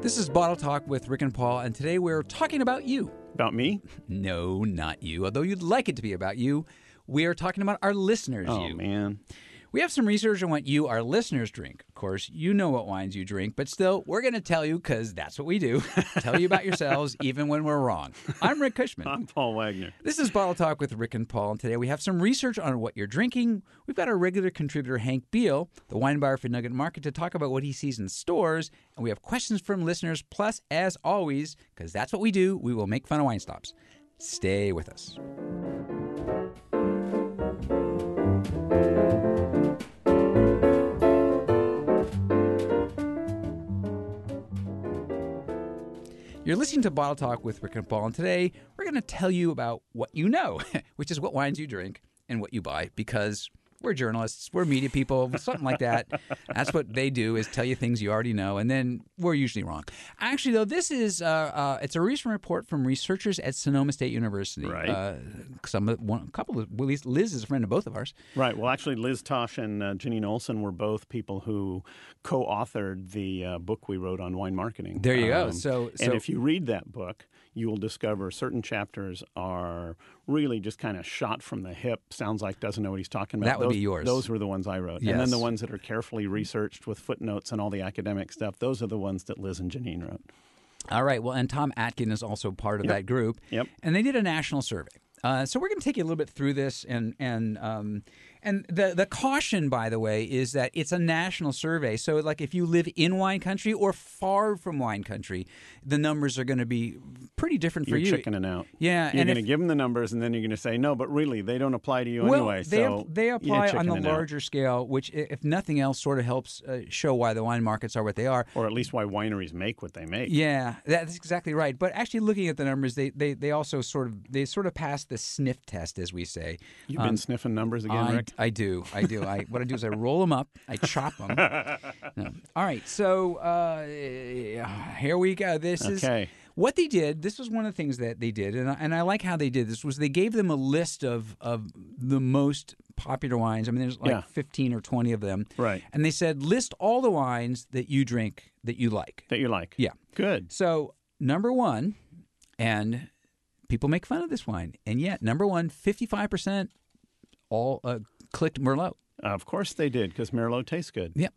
This is Bottle Talk with Rick and Paul, and today we're talking about you. About me? No, not you, although you'd like it to be about you. We are talking about our listeners, Oh, you. man. We have some research on what you, our listeners, drink. Of course, you know what wines you drink, but still, we're going to tell you because that's what we do. tell you about yourselves, even when we're wrong. I'm Rick Kushman. I'm Paul Wagner. This is Bottle Talk with Rick and Paul, and today we have some research on what you're drinking. We've got our regular contributor, Hank Beal, the wine buyer for Nugget Market, to talk about what he sees in stores, and we have questions from listeners. Plus, as always, because that's what we do, we will make fun of wine stops. Stay with us. You're listening to Bottle Talk with Rick and Paul, and today we're going to tell you about what you know, which is what wines you drink and what you buy, because we're journalists, we're media people, something like that. That's what they do is tell you things you already know, and then we're usually wrong. Actually, though, this is uh, uh, it's a recent report from researchers at Sonoma State University. Right. Uh, some of- one, a couple of well, at least Liz is a friend of both of ours. Right. Well, actually, Liz Thach and uh, Janeen Olsen were both people who co authored the uh, book we wrote on wine marketing. Um, There you go. So- and if you read that book, you will discover certain chapters are really just kind of shot from the hip. Sounds like doesn't know what he's talking about. That those, be yours. Those were the ones I wrote. And then the ones that are carefully researched with footnotes and all the academic stuff, those are the ones that Liz and Janeen wrote. All right. Well, and Tom Atkin is also part of Yep. that group. Yep. And they did a national survey. Uh, so we're going to take you a little bit through this, and and um, and the the caution, by the way, is that it's a national survey. So like if you live in wine country or far from wine country, the numbers are going to be pretty different for You're you. chickening out. Yeah, You're going to give them the numbers, and then you're going to say, no, but really, they don't apply to you well, anyway. they, so they apply on the chickening out. larger scale, which, if nothing else, sort of helps uh, show why the wine markets are what they are. or at least why wineries make what they make. Yeah, that's exactly right. But actually, looking at the numbers, they, they, they also sort of they sort of pass the sniff test, as we say. You've been sniffing numbers again, I, Rick. I do, I do. I what I do is I roll them up, I chop them. All right, so uh, here we go. This is what they did. This was one of the things that they did, and I, and I like how they did this. Was they gave them a list of of the most popular wines. I mean, there's like Yeah. fifteen or twenty of them, Right. And they said list all the wines that you drink that you like. That you like. Yeah. Good. So number one, and people make fun of this wine, and yet number one, 55 percent all uh, clicked Merlot. Of course they did, because Merlot tastes good. Yep,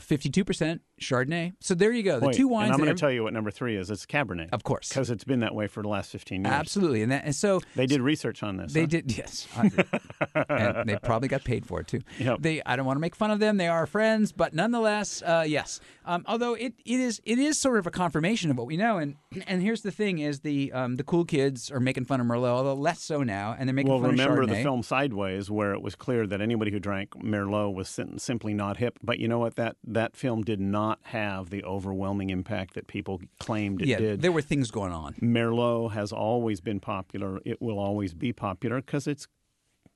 52 percent Chardonnay. So there you go. The Wait, two wines. and I'm going every- to tell you what number three is. It's Cabernet. Of course. Because it's been that way for the last 15 years. Absolutely, and that and so They did research on this. They huh? did, yes, and they probably got paid for it too. Yep. They, I don't want to make fun of them; they are friends, but nonetheless, uh, yes. Um, although it, it is it is sort of a confirmation of what we know, and and here's the thing: is the um, the cool kids are making fun of Merlot, although less so now, and they're making Well, fun of Well, remember the film Sideways, where it was clear that anybody who drank Merlot was simply not hip. But you know what? That that film did not have the overwhelming impact that people claimed it yeah, did. there were things going on. Merlot has always been popular. It will always be popular because it's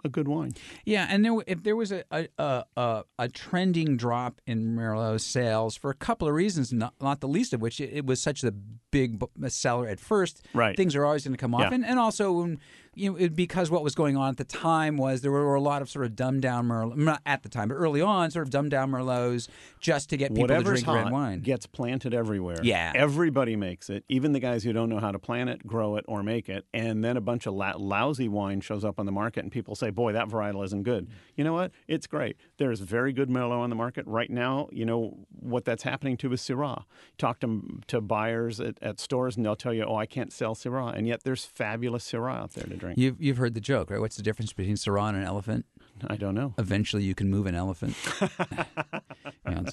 a good wine. Yeah, and there, if there was a a, a a trending drop in Merlot sales for a couple of reasons, not, not the least of which it, it was such a big b- seller at first. Right. things are always going to come off, Yeah. and, and also when, you know it, because what was going on at the time was there were a lot of sort of dumbed down Merlot not at the time, but early on, sort of dumbed down Merlots just to get people Whatever's to drink red wine. gets planted everywhere. Yeah. everybody makes it. Even the guys who don't know how to plant it, grow it, or make it. And then a bunch of la- lousy wine shows up on the market, and people say, "Boy, that varietal isn't good." You know what? It's great. There's very good Merlot on the market right now. You know what that's happening to is Syrah. Talk to to buyers at, at stores, and they'll tell you, "Oh, I can't sell Syrah," and yet there's fabulous Syrah out there to drink. You've you've heard the joke, right? What's the difference between Syrah and an elephant? I don't know. eventually you can move an elephant.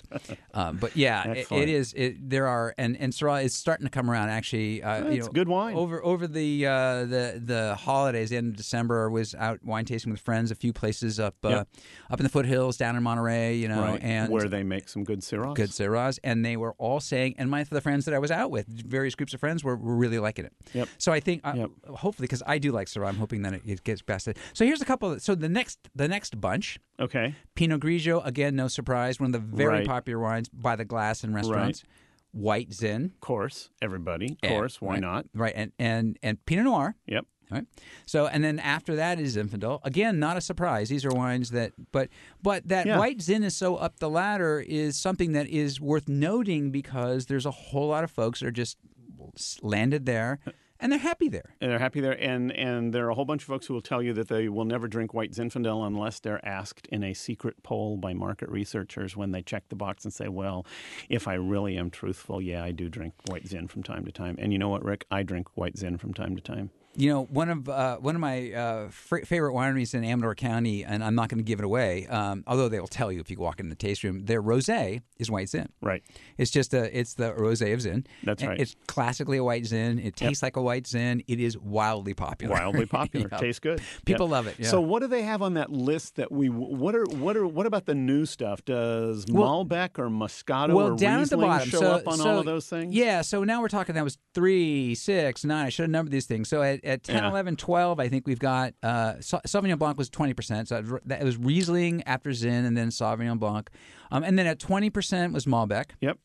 Uh, but yeah, it, it is. It, there are and and Syrah is starting to come around. Actually, uh, you It's know, good wine. over over the uh, the the holidays. The end of December, I was out wine tasting with friends. A few places up uh, Yep. up in the foothills, down in Monterey. You know, right, and where they make some good Syrahs. good Syrahs, and they were all saying, and my the friends that I was out with, various groups of friends, were, were really liking it. Yep. So I think, uh, Yep. hopefully, because I do like Syrah, I'm hoping that it, it gets it. So here's a couple. Of, so the next the next bunch, Okay. Pinot Grigio, again, no surprise, one of the very Right. popular wines by the glass in restaurants. white Zin, Of course, everybody. Of eh, course, why right. not? right, and and and Pinot Noir. Yep. Right. So, and then after that is Zinfandel. Again, not a surprise. These are wines that, but but that Yeah. white Zin is so up the ladder is something that is worth noting because there's a whole lot of folks that are just landed there uh, and they're happy there. And they're happy there, and and there are a whole bunch of folks who will tell you that they will never drink white Zinfandel unless they're asked in a secret poll by market researchers when they check the box and say, "Well, if I really am truthful, yeah, I do drink white Zin from time to time." And you know what, Rick? I drink white Zin from time to time. You know, one of uh, one of my uh, f- favorite wineries in Amador County, and I'm not going to give it away, um, although they will tell you if you walk in the taste room. Their rosé is white Zin. Right. It's just a it's the rosé of Zin. That's right. It's classically a white Zin. It tastes like a white Zin. It is wildly popular. Wildly popular. Yeah. Tastes good. People love it. Yeah. So what do they have on that list that we what are what are what about the new stuff? Does Well- Malbec or Moscato well, or down at the bottom, show so, up on so- all of those things? Yeah, so now we're talking that was three, six, nine. I should have numbered these things. So at, at 10, Yeah. 11, 12, I think we've got uh, Sauvignon Blanc was 20%. So it was- that was Riesling after Zin and then Sauvignon Blanc. Um, and then at 20% was Malbec. Yep.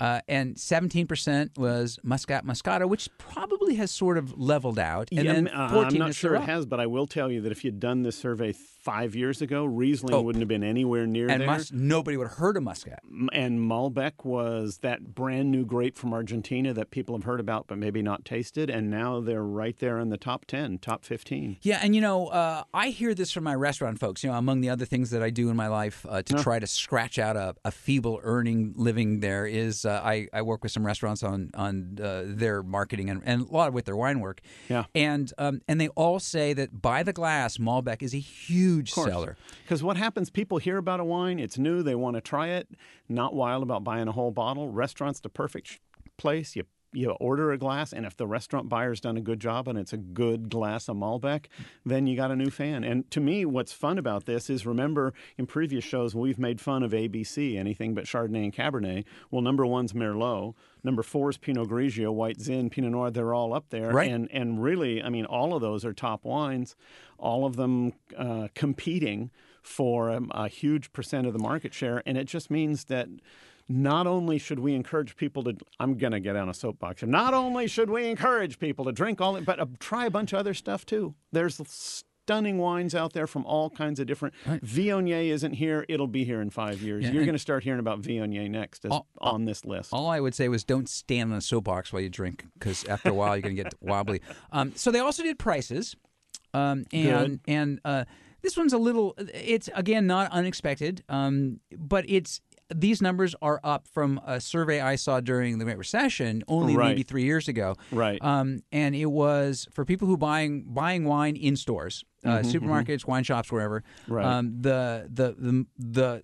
Uh, and 17% was Muscat Moscato, which probably has sort of leveled out. And Yeah, then uh, 14 I'm not sure it has, but I will tell you that if you'd done this survey five years ago, Riesling Oh. wouldn't have been anywhere near And there. mus- nobody would have heard of Muscat. And Malbec was that brand new grape from Argentina that people have heard about but maybe not tasted, and now they're right there in the top ten, top fifteen. Yeah, and you know, uh, I hear this from my restaurant folks. You know, among the other things that I do in my life uh, to try to scratch out a, a feeble earning living, there is uh, I, I work with some restaurants on on uh, their marketing and, and a lot with their wine work. Yeah. and um, and they all say that by the glass, Malbec is a huge seller. Because what happens, people hear about a wine, it's new, they want to try it, not wild about buying a whole bottle. Restaurant's the perfect place. You you order a glass, and if the restaurant buyer's done a good job and it's a good glass of Malbec, then you got a new fan. And to me, what's fun about this is remember in previous shows we've made fun of ABC, anything but Chardonnay and Cabernet. Well, number one's Merlot, number four is Pinot Grigio, White Zin, Pinot Noir. They're all up there, Right. and and really, I mean, all of those are top wines, all of them uh, competing for um, a huge percent of the market share, and it just means that. Not only should we encourage people to, I'm going to get on a soapbox here. Not only should we encourage people to drink all, but uh, try a bunch of other stuff too. There's stunning wines out there from all kinds of different. Viognier isn't here; it'll be here in five years. Yeah, You're going to start hearing about Viognier next All- on this list. All I would say was don't stand on a soapbox while you drink, because after a while you're going to get wobbly. Um, so they also did prices, um, and and uh, this one's a little. It's again not unexpected, um, but it's these numbers are up from a survey I saw during the Great Recession, only Right. maybe three years ago. Right. Um, and it was for people who buying buying wine in stores, uh, supermarkets, wine shops, wherever. Mm-hmm, Right. Um, the the the the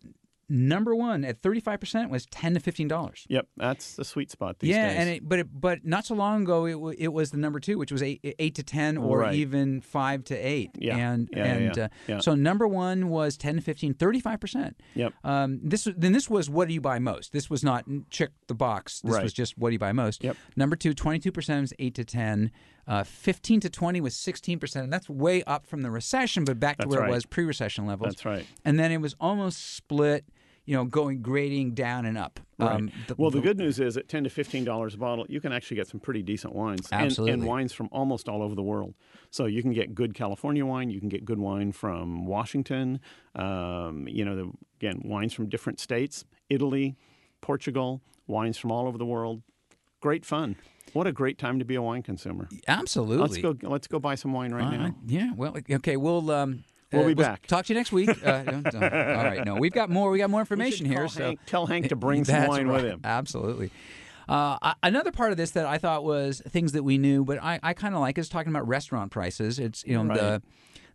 number one at thirty five percent was ten to fifteen dollars. Yep, that's the sweet spot these Yeah, days. and it, but it, but not so long ago it, w- it was the number two, which was eight, eight to ten, or Right. even five to eight. Yeah. and Yeah, and yeah. Uh, Yeah. so number one was 10 to 15, 35 percent. Yep. Um, this then this was what do you buy most? This was not check the box. This Right. was just what do you buy most. Yep. Number two, 22 percent was eight to ten. Uh, 15 to 20 was 16 percent, and that's way up from the recession, but back to That's where right. it was pre-recession levels. That's right. And then it was almost split. You know, going grading down and up. Right. Um, well, the good news is at ten to fifteen dollars a bottle, you can actually get some pretty decent wines, And- Absolutely. and, wines from almost all over the world. So you can get good California wine, you can get good wine from Washington. Um, you know, the, again, wines from different states, Italy, Portugal, wines from all over the world. Great fun. What a great time to be a wine consumer. absolutely. Let's go. Let's go buy some wine right All now. Yeah. Well, okay. We'll um, We'll uh, be back. Talk to you next week. Uh, all right. No, we've got more. We got more information here. So Hank- tell Hank to bring some wine right. with him. Absolutely. Uh, another part of this that I thought was things that we knew, but I, I kind of like is talking about restaurant prices. It's you know Right. the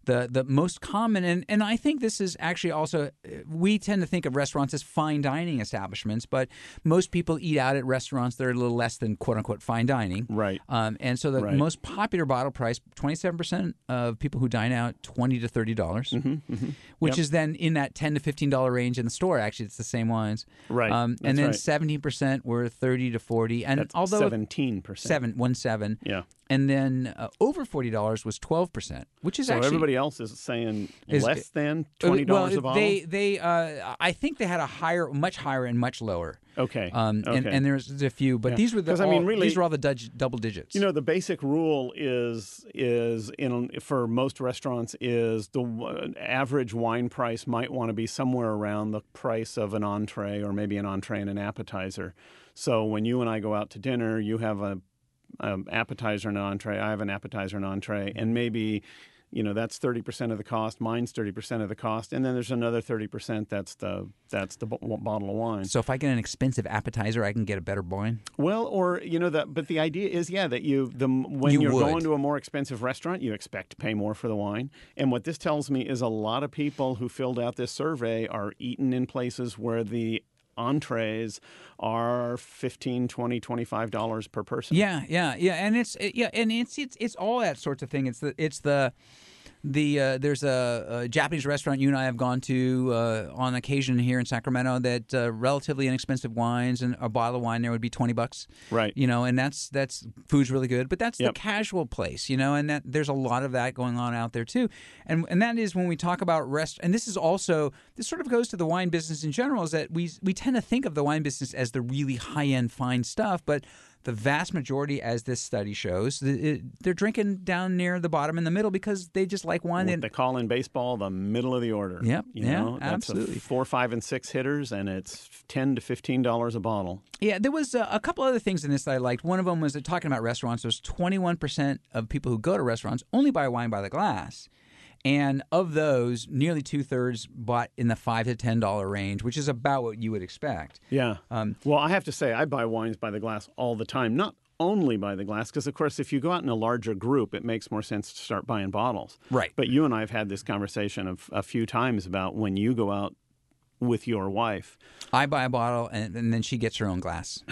the the most common, and and I think this is actually also uh, we tend to think of restaurants as fine dining establishments, but most people eat out at restaurants that are a little less than quote unquote fine dining. Right. Um, and so the Right. most popular bottle price, twenty seven percent of people who dine out, twenty to thirty dollars, Mm-hmm, which Yep. is then in that ten to fifteen dollar range in the store. Actually, it's the same wines. Right. Um, and then right. seventeen percent were thirty to forty, and That's although seventeen percent. seven one seven, Yeah. And then uh, over forty dollars was twelve percent, which is So actually everybody else is saying Is- less than uh, twenty dollars well, a bottle. They they uh, I think they had a higher, much higher, and much lower. okay. Um, and, okay. and there's a few, but Yeah. these were the 'Cause, I mean, all- really- these were all the double digits. You know, the basic rule is is in for most restaurants is the w- average wine price might want to be somewhere around the price of an entree or maybe an entree and an appetizer. So when you and I go out to dinner, you have a um, appetizer and an entree. I have an appetizer and entree, and maybe. You know that's thirty percent of the cost. Mine's thirty percent of the cost, and then there's another thirty percent. That's the that's the b- bottle of wine. so if I get an expensive appetizer, I can get a better wine. Well, or you know that, but the idea is, yeah, that you the when You are going to a more expensive restaurant, you expect to pay more for the wine. And what this tells me is a lot of people who filled out this survey are eaten in places where the entrees are 15 20 25 dollars per person Yeah, yeah, yeah, and it's it- yeah, and it's it's it's all that sorts of thing. It's the it's the the uh, there's a, a Japanese restaurant you and I have gone to uh, on occasion here in Sacramento that uh, relatively inexpensive wines and a bottle of wine there would be twenty bucks. Right. You know, and that's that's food's really good, but that's Yep. the casual place. You know, and that there's a lot of that going on out there too, and and that is when we talk about rest. And this is also this sort of goes to the wine business in general is that we we tend to think of the wine business as the really high end fine stuff, but the vast majority, as this study shows, they're drinking down near the bottom in the middle because they just like wine. what And they call in baseball the middle of the order Yep, you yeah, know? That's a absolutely. four five and six hitters and it's 10 to 15 dollars a bottle yeah, there was uh, a couple other things in this that I liked. One of them was talking about restaurants. There's 21 percent of people who go to restaurants only buy wine by the glass. And of those, nearly two thirds bought in the five to ten dollar range, which is about what you would expect. Yeah. Um, well, I have to say, I buy wines by the glass all the time. Not only by the glass, because of course, if you go out in a larger group, it makes more sense to start buying bottles. Right. But you and I have had this conversation of, a few times about when you go out with your wife. I buy a bottle, and, and then she gets her own glass.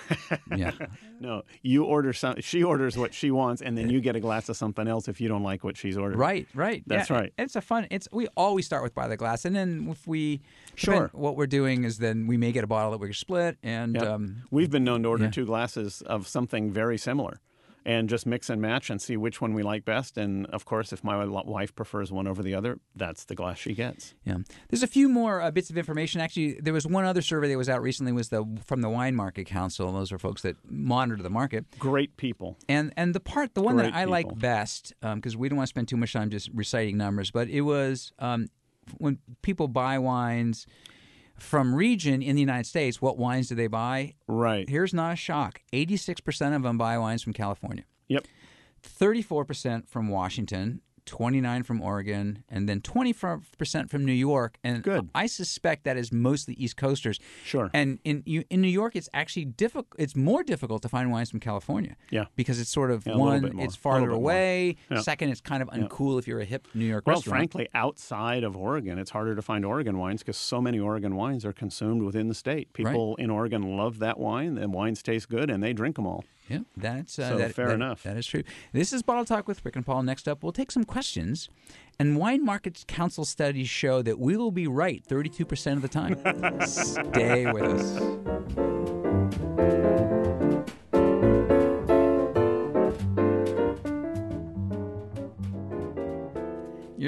yeah, No, you order some. She orders what she wants, and then you get a glass of something else if you don't like what she's ordered. Right, right. That's Yeah, right. It's a fun. It's we always start with by the glass, and then if we Sure. what we're doing is then we may get a bottle that we split, and Yep. um, We've been known to order Yeah. two glasses of something very similar. And just mix and match and see which one we like best. And of course, if my wife prefers one over the other, that's the glass she gets. yeah. There's a few more uh, bits of information. Actually, there was one other survey that was out recently. Was the from the Wine Market Council. Those are folks that monitor the market. Great people. And and the part, the one Great that I like best, because we don't want to spend too much time just reciting numbers, but it was um, when people buy wines from region in the United States. What wines do they buy? Right. Here's not a shock: eighty-six percent of them buy wines from California, Yep. thirty-four percent from Washington. 29 from Oregon and then 20% from New York and Good. I suspect that is mostly East Coasters. Sure. And in you, in New York it's actually difficult it's more difficult to find wines from California. Yeah. Because it's sort of Yeah, one it's farther little bit more. away. Yeah. Second it's kind of uncool if you're a hip New York Well, restaurant. frankly, outside of Oregon, it's harder to find Oregon wines because so many Oregon wines are consumed within the state. People in Oregon love that wine, and wines taste good, and they drink them all. Yeah, that's uh, So, that, fair that- enough. That is true. This is Bottle Talk with Rick and Paul. Next up, we'll take some questions. And Wine Market Council studies show that we will be right 32% of the time. Stay with us.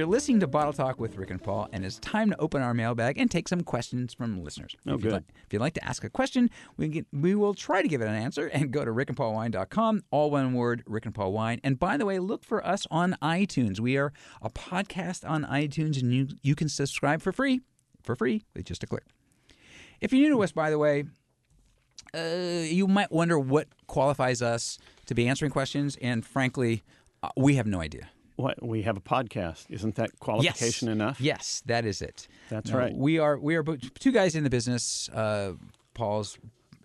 You're listening to Bottle Talk with Rick and Paul, and it's time to open our mailbag and take some questions from listeners. Oh, if good. You'd like, if you'd like to ask a question, we, get, we will try to give it an answer and go to rickandpaulwine.com, all one word, Rick and Paul Wine. And by the way, look for us on iTunes. We are a podcast on iTunes, and you, you can subscribe for free, for free, with just a click. If you're new to us, by the way, uh, you might wonder what qualifies us to be answering questions, and frankly, uh, we have no idea. What we have a podcast, isn't that qualification yes. enough? Yes, that is it. That's right. We are we are two guys in the business. Uh, Paul's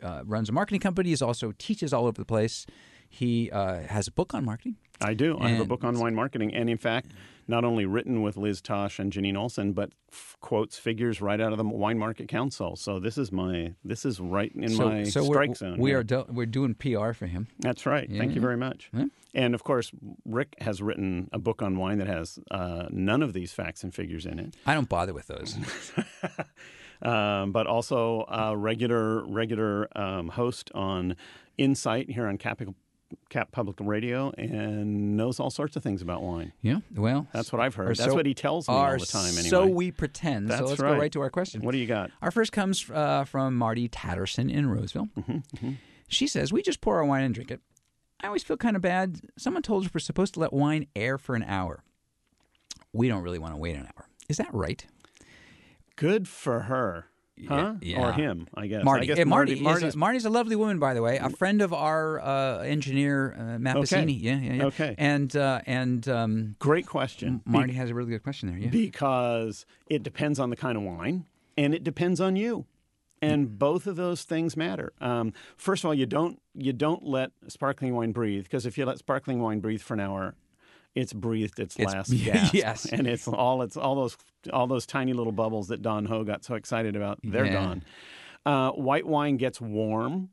uh, runs a marketing company. He also teaches all over the place. He uh, has a book on marketing. I do. I have a book on wine marketing, and in fact, not only written with Liz Thach and Janeen Olsen, but f- quotes figures right out of the Wine Market Council. So this is my this is right in so my so strike we're, zone. we here. are do, we're doing PR for him. That's right. Thank you very much. Yeah. And of course, Rick has written a book on wine that has uh, none of these facts and figures in it, I don't bother with those. um, but also a regular regular um, host on Insight here on Capital Cap Public Radio and knows all sorts of things about wine. Yeah, well, That's what I've heard. That's so- what he tells me all the time. Anyway, So we pretend. so That's let's go right. right to our question. what do you got? Our first comes uh, from Marty Tatterson in Roseville. Mm-hmm, She says, We just pour our wine and drink it. I always feel kind of bad. Someone told us we're supposed to let wine air for an hour. We don't really want to wait an hour. Is that right? Good for her, huh? yeah. Or him? I guess. Marty. I guess Eh, Marty, is Marty's a lovely woman, by the way. A friend of our uh, engineer, uh, Mappasini. Okay. Yeah, yeah, yeah. Okay. And, uh, and um, great question. Be- Marty has a really good question there. Yeah. because it depends on the kind of wine and it depends on you and both of those things matter um, first of all you don't you don't let sparkling wine breathe because if you let sparkling wine breathe for an hour it's breathed its, It's- last gasp yes. and it's all it's all those all those tiny little bubbles that Don Ho got so excited about they're Yeah. gone uh, white wine gets warm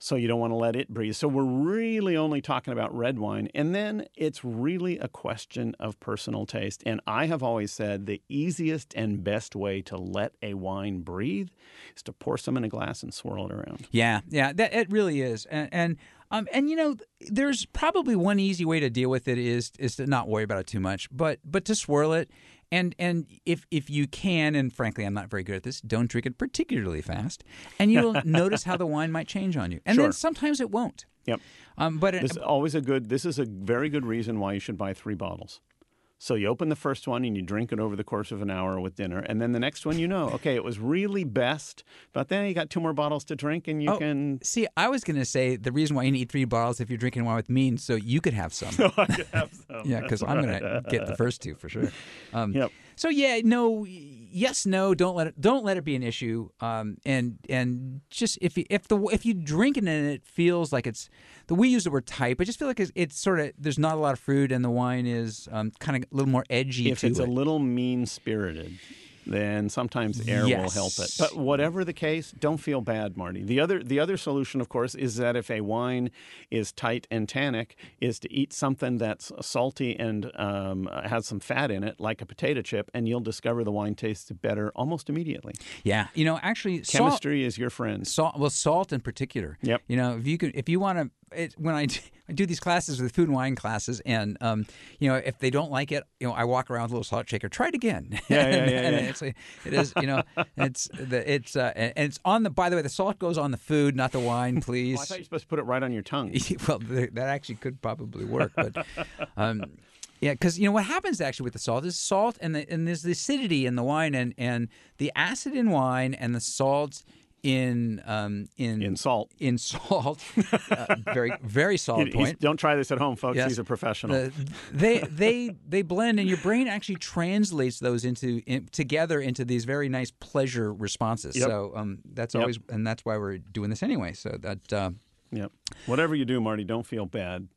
so you don't want to let it breathe. So we're really only talking about red wine. And then it's really a question of personal taste. And I have always said the easiest and best way to let a wine breathe is to pour some in a glass and swirl it around. Yeah, yeah, that it really is, and and um and you know, there's probably one easy way to deal with it is is to not worry about it too much, but but to swirl it, and and if if you can, and frankly, I'm not very good at this, don't drink it particularly fast, and you'll notice how the wine might change on you, and Sure. then sometimes it won't. Yep. Um, but it, This is always a good this is a very good reason why you should buy three bottles. So you open the first one and you drink it over the course of an hour with dinner, and then the next one you know, okay, it was really best, but then you got two more bottles to drink, and you Oh, can see, I was going to say the reason why you need three bottles if you're drinking wine with me, so you could have some. So I could have some. Yeah, because I'm going to get the first two for sure. Um, Yep. So yeah, no, yes, no. Don't let it. Don't let it be an issue. Um, and and just if you, if the if you drink it and it feels like it's the we use the word tight, but just feel like it's, it's sort of there's not a lot of fruit and the wine is um, kind of a little more edgy if it's it. a little mean spirited, then sometimes air will help it. But whatever the case, don't feel bad, Marty. The other the other solution, of course, is that if a wine is tight and tannic, is to eat something that's salty and um, has some fat in it, like a potato chip, and you'll discover the wine tastes better almost immediately. yeah, you know, actually, salt, Chemistry is your friend. salt well salt in particular Yep. you know if you could if you want to it, when I, I do these classes with food and wine classes and um, you know if they don't like it you know I walk around with a little salt shaker try it again Yeah, yeah, and, yeah, and yeah. it's it is you know it's the it's uh, and it's on the by the way the salt goes on the food not the wine please Oh, I thought you were supposed to put it right on your tongue. well, that actually could probably work, but um, yeah, because you know what happens actually with the salt is salt and the, and there's the acidity in the wine and and the acid in wine and the salt in um, in In salt. in salt. uh, very very solid He- point. don't try this at home, folks. Yes. He's a professional. The, they they they blend, and your brain actually translates those into in, together into these very nice pleasure responses. Yep. So um, that's Yep. always, and that's why we're doing this anyway. So that uh, Yep. Whatever you do, Marty, don't feel bad.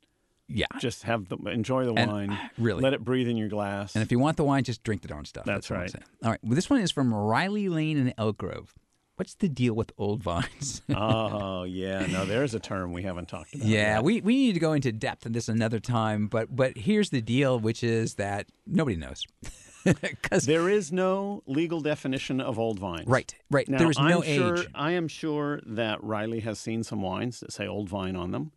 yeah, Just have the enjoy the And, wine. really. let it breathe in your glass. And if you want the wine, just drink the darn stuff. That's what I'm right. saying. All right. Well, this one is from Riley Lane in Elk Grove. What's the deal with old vines? oh yeah, no, there's a term we haven't talked about. yeah, yet. we, we need to go into depth in this another time. But but here's the deal, which is that nobody knows. Cause, there is no legal definition of old vines. right, right. Now, there is no I'm sure, age. I am sure that Riley has seen some wines that say old vine on them.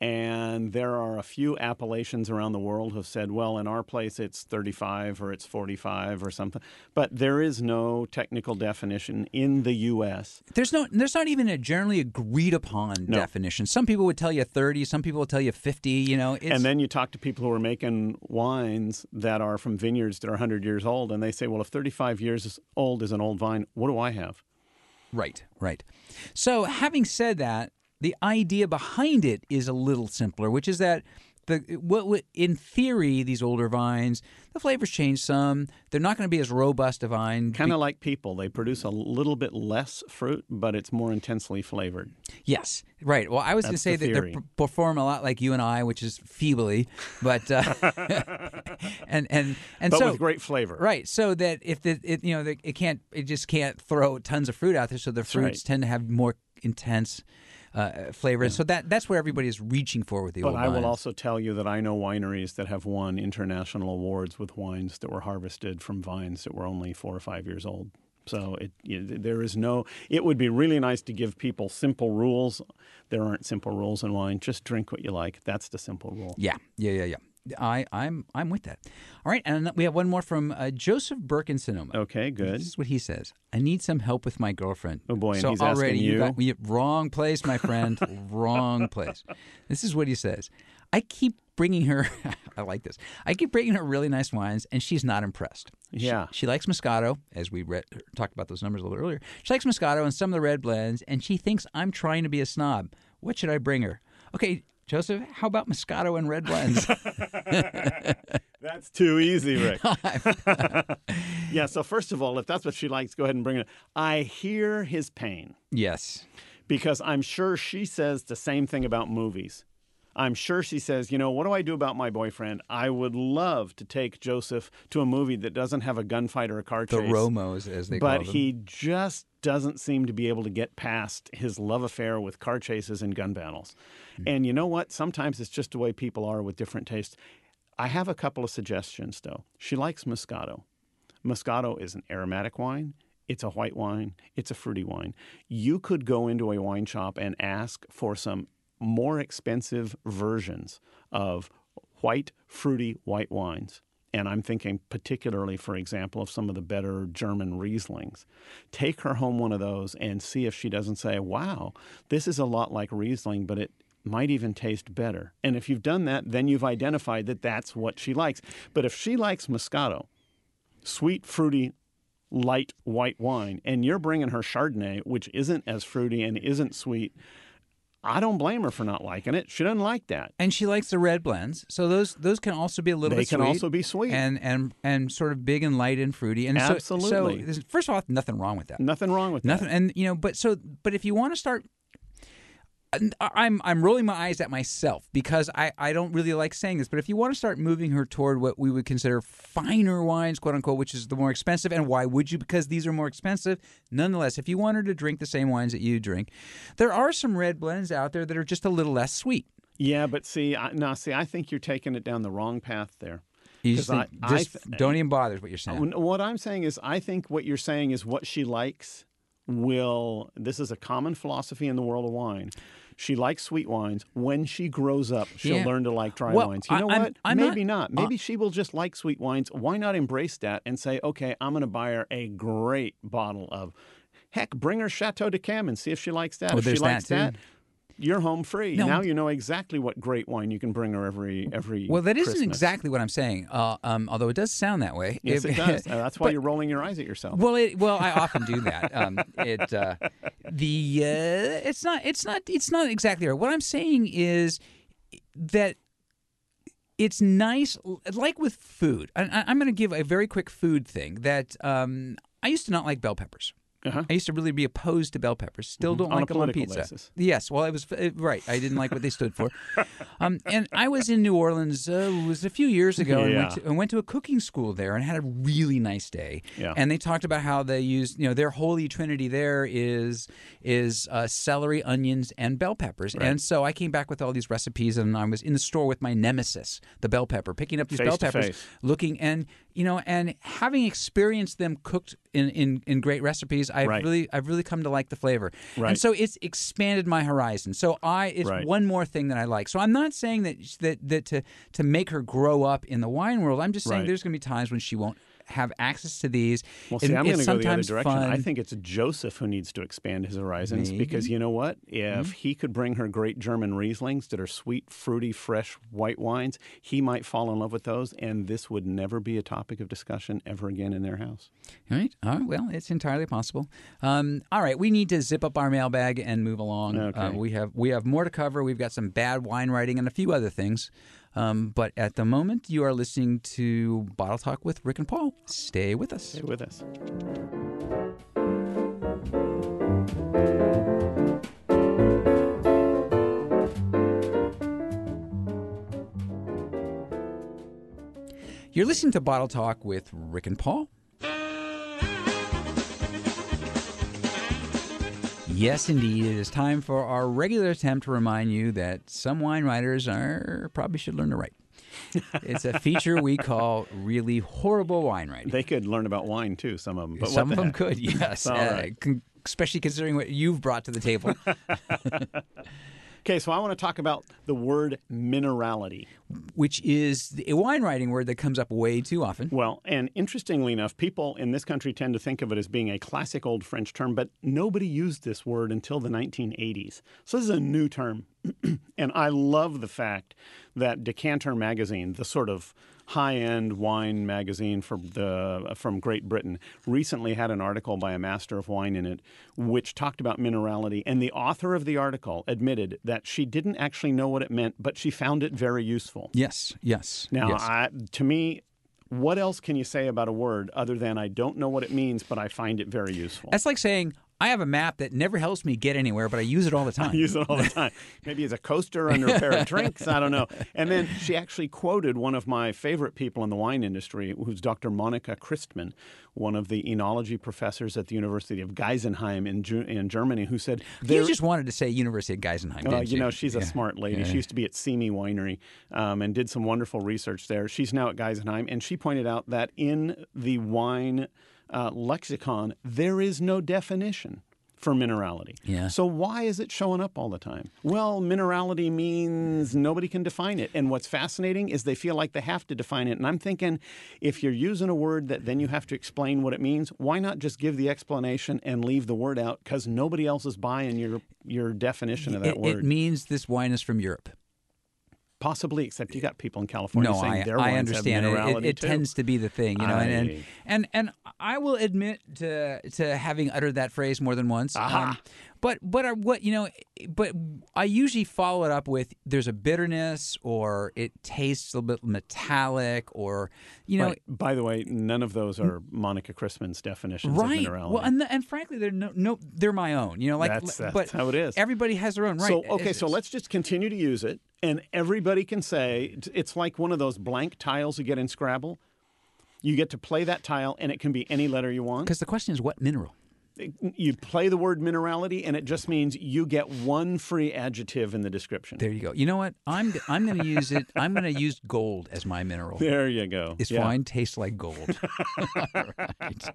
And there are a few appellations around the world who have said, well, in our place it's 35 or it's 45 or something. But there is no technical definition in the U.S. There's no there's not even a generally agreed upon No. definition. Some people would tell you 30, some people will tell you 50, you know. It's, And then you talk to people who are making wines that are from vineyards that are 100 years old, and they say, well, if 35 years old is an old vine, what do I have? Right, right. So, having said that, the idea behind it is a little simpler, which is that the what, in theory these older vines, the flavors change some. They're not going to be as robust a vine. Kind of like people. They produce a little bit less fruit, but it's more intensely flavored. yes, right. Well, I was going to say the that they p- perform a lot like you and I, which is feebly, but uh, and and and But so with great flavor. Right, so that if the it, you know it can't it just can't throw tons of fruit out there, so the fruits right. tend to have more intense uh, flavor. And So that that's where everybody is reaching for with the But old I will also tell you that I know wineries that have won international awards with wines that were harvested from vines that were only four or five years old. So it you, there is no. It would be really nice to give people simple rules. There aren't simple rules in wine. Just drink what you like. That's the simple rule. Yeah, yeah, yeah, yeah. I, I'm I'm with that. All right, and we have one more from uh, Joseph Burke in Sonoma. Okay, good. This is what he says. I need some help with my girlfriend. Oh boy, and so he's already asking you? got wrong place, my friend. wrong place. This is what he says. I keep bringing her. I like this. I keep bringing her really nice wines, and she's not impressed. She- Yeah. she, likes Moscato, as we read, talked about those numbers a little earlier. She likes Moscato and some of the red blends, and she thinks I'm trying to be a snob. What should I bring her? Okay, Joseph, how about Moscato and red blends? That's too easy, Rick. yeah. So first of all, if that's what she likes, go ahead and bring it. I hear his pain yes. because I'm sure she says the same thing about movies. I'm sure she says, you know, what do I do about my boyfriend? I would love to take Joseph to a movie that doesn't have a gunfight or a car chase. The. Romos, as they call them. but he just doesn't seem to be able to get past his love affair with car chases and gun battles. Hmm. And you know what? Sometimes it's just the way people are with different tastes. I have a couple of suggestions, though. She likes Moscato. Moscato is an aromatic wine. It's a white wine. It's a fruity wine. You could go into a wine shop and ask for some more expensive versions of white, fruity white wines. And I'm thinking particularly, for example, of some of the better German Rieslings. Take her home one of those and see if she doesn't say, wow, this is a lot like Riesling, but it might even taste better. And if you've done that, then you've identified that that's what she likes. But if she likes Moscato, sweet, fruity, light white wine, and you're bringing her Chardonnay, which isn't as fruity and isn't sweet, I don't blame her for not liking it. She doesn't like that. and she likes the red blends. So those those can also be a little They bit can sweet also be sweet. and and and sort of big and light and fruity. And so- so, Absolutely. first of all, nothing wrong with that. Nothing wrong with Nothing. that. And you know, but so but if you want to start. I- I'm I'm rolling my eyes at myself because I, I don't really like saying this, but if you want to start moving her toward what we would consider finer wines, quote unquote, which is the more expensive, and why would you? Because these are more expensive. Nonetheless, if you want her to drink the same wines that you drink, there are some red blends out there that are just a little less sweet. Yeah, but see, I, no, see, I think you're taking it down the wrong path there. You just think, I- I just th- don't even bother what you're saying. What I'm saying is, I think what you're saying is what she likes will. This is a common philosophy in the world of wine. She likes sweet wines. When she grows up, she'll Yeah. learn to like dry Well, wines. You I- know I'm- what? I'm Maybe not- not. Maybe uh, she will just like sweet wines. Why not embrace that and say, okay, I'm going to buy her a great bottle of. Heck, bring her Chateau d'Yquem and see if she likes that. Oh, if she there's that likes that, you're home free. No. Now you know exactly what great wine you can bring her every every. Well, that not exactly what I'm saying. Uh, um, although it does sound that way. Yes, it does. Uh, That's why but- you're rolling your eyes at yourself. Well, it, well, I often do that. Um, it uh, the uh, it's not it's not it's not exactly right. What I'm saying is that it's nice, like with food. I, I- I'm going to give a very quick food thing that um, I used to not like bell peppers. Uh-huh. I used to really be opposed to bell peppers. Still don't On a like them on pizza. basis. Yes, well, it was right. I didn't like what they stood for. Um, and I was in New Orleans. Uh, it was a few years ago, and, went to, and went to a cooking school there, and had a really nice day. Yeah. And they talked about how they use, you know, their holy trinity there is is uh, celery, onions, and bell peppers. And so I came back with all these recipes, and I was in the store with my nemesis, the bell pepper, picking up these Face bell peppers, face. looking and you know, and having experienced them cooked in in, in great recipes, I've Right. really I've really come to like the flavor. Right. And so it's expanded my horizon. So I it's Right. one more thing that I like. So I'm not saying that that that to to make her grow up in the wine world. I'm just saying there's going to be times when she won't have access to these. Well, see, And I'm going to go the other direction. I think it's Joseph who needs to expand his horizons because you know what? Mm-hmm. If he could bring her great German Rieslings that are sweet, fruity, fresh white wines, he might fall in love with those, and this would never be a topic of discussion ever again in their house. All right. All right. Well, it's entirely possible. Um, all right. We need to zip up our mailbag and move along. Okay. Uh, we have we have more to cover. We've got some bad wine writing and a few other things. Um, but at the moment, you are listening to Bottle Talk with Rick and Paul. Stay with us. Stay with us. You're listening to Bottle Talk with Rick and Paul. Yes, indeed. It is time for our regular attempt to remind you that some wine writers are probably should learn to write. it's a feature we call really horrible wine writing. They could learn about wine too, some of them. But some what of them heck? could, yes. Uh, right. con- especially considering what you've brought to the table, Okay, so I want to talk about the word minerality. which is a wine writing word that comes up way too often. Well, and interestingly enough, people in this country tend to think of it as being a classic old French term, but nobody used this word until the 1980s. So this is a new term. and I love the fact that Decanter magazine, the sort of high-end wine magazine from the uh, from Great Britain, recently had an article by a master of wine in it which talked about minerality and the author of the article admitted that she didn't actually know what it meant, but she found it very useful. Yes, yes. Now, yes. I, to me, what else can you say about a word other than I don't know what it means, but I find it very useful? that's like saying I have a map that never helps me get anywhere, but I use it all the time. I use it all the time. Maybe as a coaster under a pair of drinks. I don't know. And then she actually quoted one of my favorite people in the wine industry, who's Dr. Monika Christmann, one of the enology professors at the University of Geisenheim in, Ju- in Germany, who said, you just wanted to say University of Geisenheim, didn't you you? know, she's a smart lady. She used to be at Simi Winery um, and did some wonderful research there. She's now at Geisenheim, and she pointed out that in the wine uh, lexicon, there is no definition for minerality. Yeah. So why is it showing up all the time? Well, minerality means nobody can define it. And what's fascinating is they feel like they have to define it. And I'm thinking if you're using a word that then you have to explain what it means, why not just give the explanation and leave the word out cuz nobody else is buying your your definition of that it, word. it means this wine is from Europe. Possibly, except you got people in California No, saying I, their I wines understand have it. minerality It, it too. tends to be the thing, you know. And, and and and I will admit to to having uttered that phrase more than once. Um, but but I, what you know, but I usually follow it up with there's a bitterness or it tastes a little bit metallic or you know. Right. By the way, none of those are Monika Christmann's definitions Right. of minerality. Well, and and frankly, they're no, no, they're my own. You know, like That's- that's but how it is. Everybody has their own right. So okay, so let's just continue to use it, and everybody can say it's like one of those blank tiles you get in Scrabble. You get to play that tile, and it can be any letter you want. Because the question is, what mineral? You play the word minerality, and it just means you get one free adjective in the description. There you go. You know what? I'm I'm going to use it. I'm going to use gold as my mineral. There you go. This Yeah. wine tastes like gold. All right.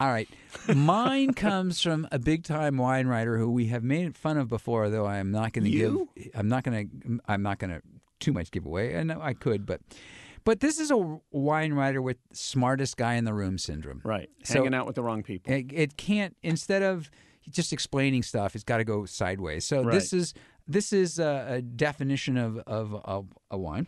All right. Mine comes from a big time wine writer who we have made fun of before, though I am not going to give. I'm not going to. I'm not going to too much give away. I know I could, but but this is a wine writer with smartest guy in the room syndrome. Right. So- Hanging out with the wrong people. It, it can't instead of just explaining stuff, it's got to go sideways. So Right. this is this is a, a definition of of, of a wine.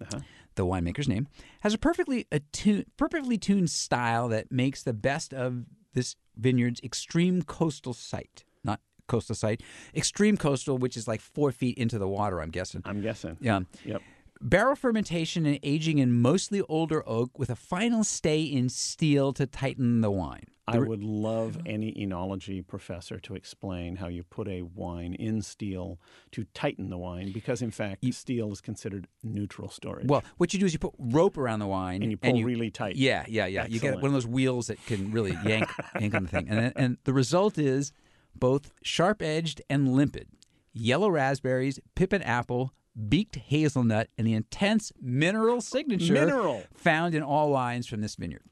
Uh-huh. The winemaker's name has a perfectly attuned, perfectly tuned style that makes the best of this vineyard's extreme coastal site. Not coastal site, extreme coastal, which is like four feet into the water. I'm guessing. I'm guessing. Yeah. Yep. Barrel fermentation and aging in mostly older oak with a final stay in steel to tighten the wine. I would love any enology professor to explain how you put a wine in steel to tighten the wine, because in fact, steel is considered neutral storage. Well, what you do is you put rope around the wine and you pull really tight. Yeah, yeah, yeah. You get one of those wheels that can really yank yank on the thing, and and the result is both sharp edged and limpid. Yellow raspberries, pippin apple, beaked hazelnut, and the intense mineral signature Mineral. found in all wines from this vineyard.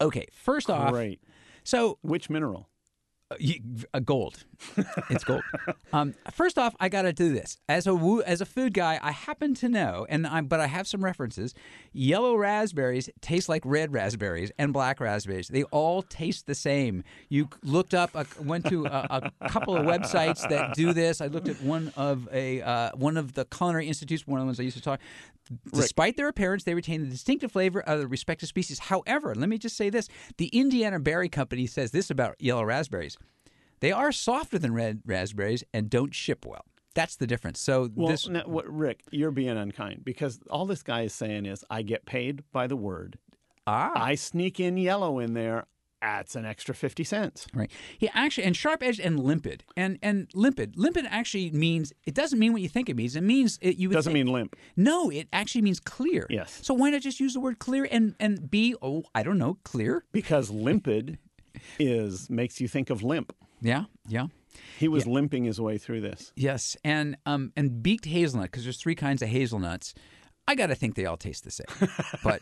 Okay, first off, Great. so Which mineral? Uh, uh, gold. It's gold. um, first off, I got to do this as a woo, as a food guy. I happen to know, and I but I have some references. Yellow raspberries taste like red raspberries, and black raspberries. They all taste the same. You looked up, a, went to a, a couple of websites that do this. I looked at one of a uh, one of the culinary institutes, one of the ones I used to talk. Despite their appearance, they retain the distinctive flavor of the respective species. However, let me just say this: the Indiana Berry Company says this about yellow raspberries. They are softer than red raspberries and don't ship well. That's the difference. So Well, this now, what, Rick, you're being unkind because all this guy is saying is, I get paid by the word. ah I sneak in yellow in there. That's an extra 50 cents. right. He actually and sharp edged and limpid and and limpid. Limpid actually means it doesn't mean what you think it means. It means it, you Doesn't think- mean limp. no. It actually means clear. Yes. So why not just use the word clear and and be oh I don't know clear. Because limpid is makes you think of limp. Yeah, yeah. He was limping his way through this. Yes, and um and beaked hazelnut because there's three kinds of hazelnuts. I got to think they all taste the same, but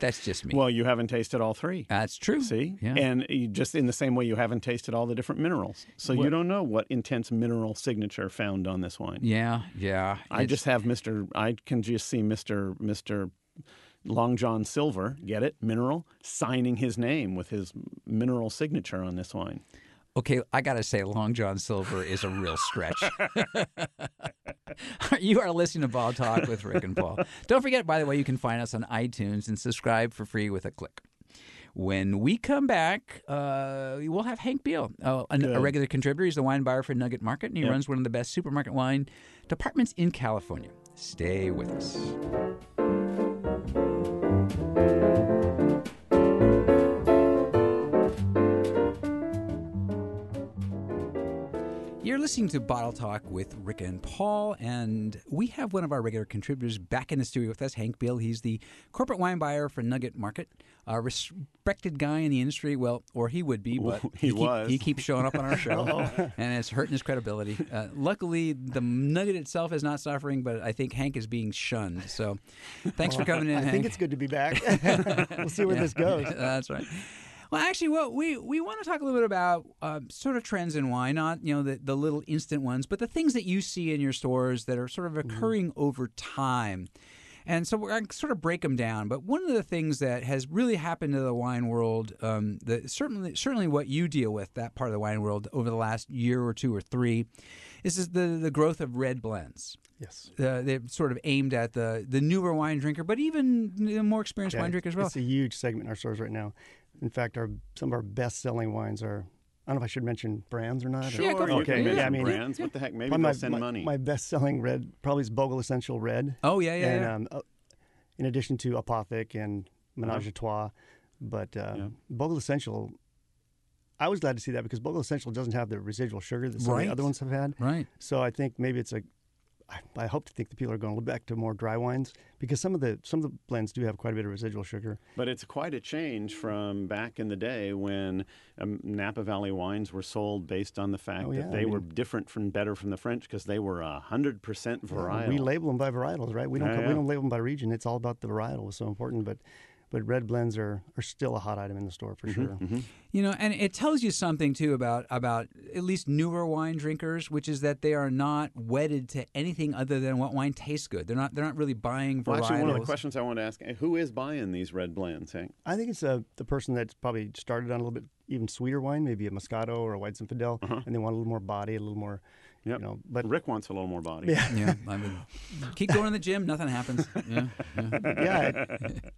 that's just me. Well, you haven't tasted all three. that's true. See? Yeah. And you just in the same way you haven't tasted all the different minerals. So you don't know what intense mineral signature found on this wine. yeah, yeah. I It's- just have Mr. I can just see Mr. Mr. Long John Silver, get it? Mineral, signing his name with his mineral signature on this wine. Okay, I got to say, Long John Silver is a real stretch. you are listening to Bottle Talk with Rick and Paul. Don't forget, by the way, you can find us on iTunes and subscribe for free with a click. When we come back, uh, we'll have Hank Beal, uh, an, a regular contributor. He's the wine buyer for Nugget Market, and he Yep. runs one of the best supermarket wine departments in California. Stay with us. Listening to Bottle Talk with Rick and Paul, and we have one of our regular contributors back in the studio with us, Hank Beal. He's the corporate wine buyer for Nugget Market, a respected guy in the industry. Well, or he would be, but He keep- was. he keeps showing up on our show, and it's hurting his credibility. Uh, luckily, the Nugget itself is not suffering, but I think Hank is being shunned. So, thanks for coming in. I Hank. think it's good to be back. we'll see where this goes. That's right. Well, actually, what we we want to talk a little bit about uh, sort of trends in wine, not you know the the little instant ones, but the things that you see in your stores that are sort of occurring over time. And so we're going to sort of break them down. But one of the things that has really happened to the wine world, um, that certainly certainly what you deal with that part of the wine world over the last year or two or three, is, the the growth of red blends. Yes. Uh, they're sort of aimed at the the newer wine drinker, but even the more experienced wine drinker as well. It's a huge segment in our stores right now. In fact, our some of our best-selling wines are. I don't know if I should mention brands or not. or- Sure. Yeah, go for can Yeah, I mean- brands. What the heck? Maybe Probably they'll my, send my, money. My best-selling red probably is Bogle Essential Red. Oh yeah, yeah, and yeah. um, uh, in addition to Apothic and Menage a Trois, but. Yeah. Bogle Essential. I was glad to see that because Bogle Essential doesn't have the residual sugar that some of the other ones have had. right. So I think maybe it's a. I, I hope to think that people are going to look back to more dry wines because some of the some of the blends do have quite a bit of residual sugar. But it's quite a change from back in the day when um, Napa Valley wines were sold based on the fact Oh, that they I were different from better from the French because they were a hundred percent varietal. We label them by varietals, right? We don't Yeah, yeah. we don't label them by region. It's all about the varietal. It's so important, but but red blends are, are still a hot item in the store for sure. You know, and it tells you something too about about at least newer wine drinkers, which is that they are not wedded to anything other than what wine tastes good. They're not they're not really buying well, actually, one of the questions I want to ask: eh, Who is buying these red blends? Hank? I think it's uh, the person that's probably started on a little bit even sweeter wine, maybe a Moscato or a White Zinfandel, and they want a little more body, a little more, Yep. you know. But Rick wants a little more body. yeah, yeah, I mean, keep going to the gym, nothing happens. Yeah, yeah. yeah. It,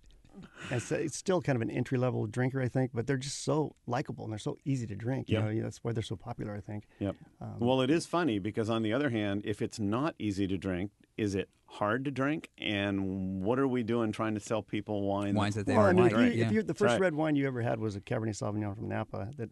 it's, it's still kind of an entry level drinker, I think, but they're just so likable and they're so easy to drink. You Yep. know, that's why they're so popular. I think. Yep. Um, well, it is funny because on the other hand, if it's not easy to drink, is it hard to drink? And what are we doing trying to sell people wine? Wines that they well, I don't mean, like. if, you, yeah. if you're the first right. red wine you ever had was a Cabernet Sauvignon from Napa, that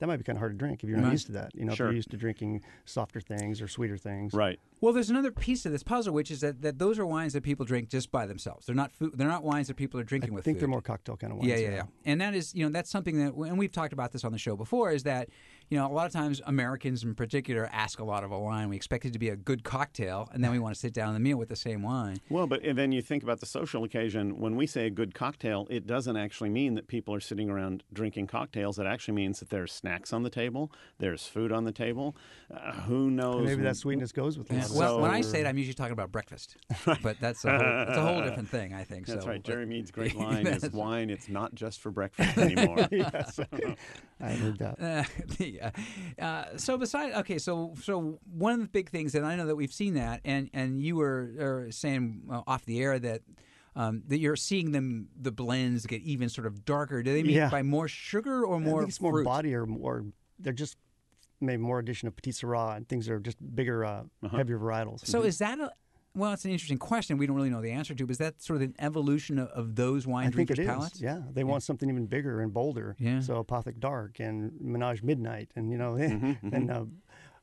that might be kind of hard to drink if you're not Right. used to that. You know, Sure. if you're used to drinking softer things or sweeter things. Right. Well, there's another piece of this puzzle, which is that, that those are wines that people drink just by themselves. They're not food. They're not wines that people are I drinking with I think food. they're more cocktail kind of wines. Yeah, yeah, yeah. And that is, you know, that's something that, and we've talked about this on the show before, is that, you know, a lot of times Americans in particular ask a lot of a wine. We expect it to be a good cocktail, and then we want to sit down in the meal with the same wine. Well, but and then you think about the social occasion. When we say a good cocktail, it doesn't actually mean that people are sitting around drinking cocktails. It actually means that there's snacks on the table, there's food on the table. Uh, who knows? Maybe that sweetness goes with Yeah, it. well, when I say it, I'm usually talking about breakfast, but that's a whole, that's a whole different thing, I think. That's so, right. but- Jerry Mead's great line is wine. It's not just for breakfast anymore. yes, I heard that. Uh, yeah. Uh, so besides, okay, so so one of the big things, and I know that we've seen that, and and you were uh, saying uh, off the air that. Um, that you're seeing them, the blends get even sort of darker. Do they mean Yeah. by more sugar or I more? think it's more fruit? body or more. They're just maybe more addition of petite sirah and things that are just bigger, uh, Uh-huh. heavier varietals. So is that a? Well, it's an interesting question. We don't really know the answer to. But is that sort of an evolution of, of those wine I think drinkers' it is. palates? Yeah, they want something even bigger and bolder. Yeah. So Apothic Dark and Menage Midnight, and you know, Mm-hmm, and uh,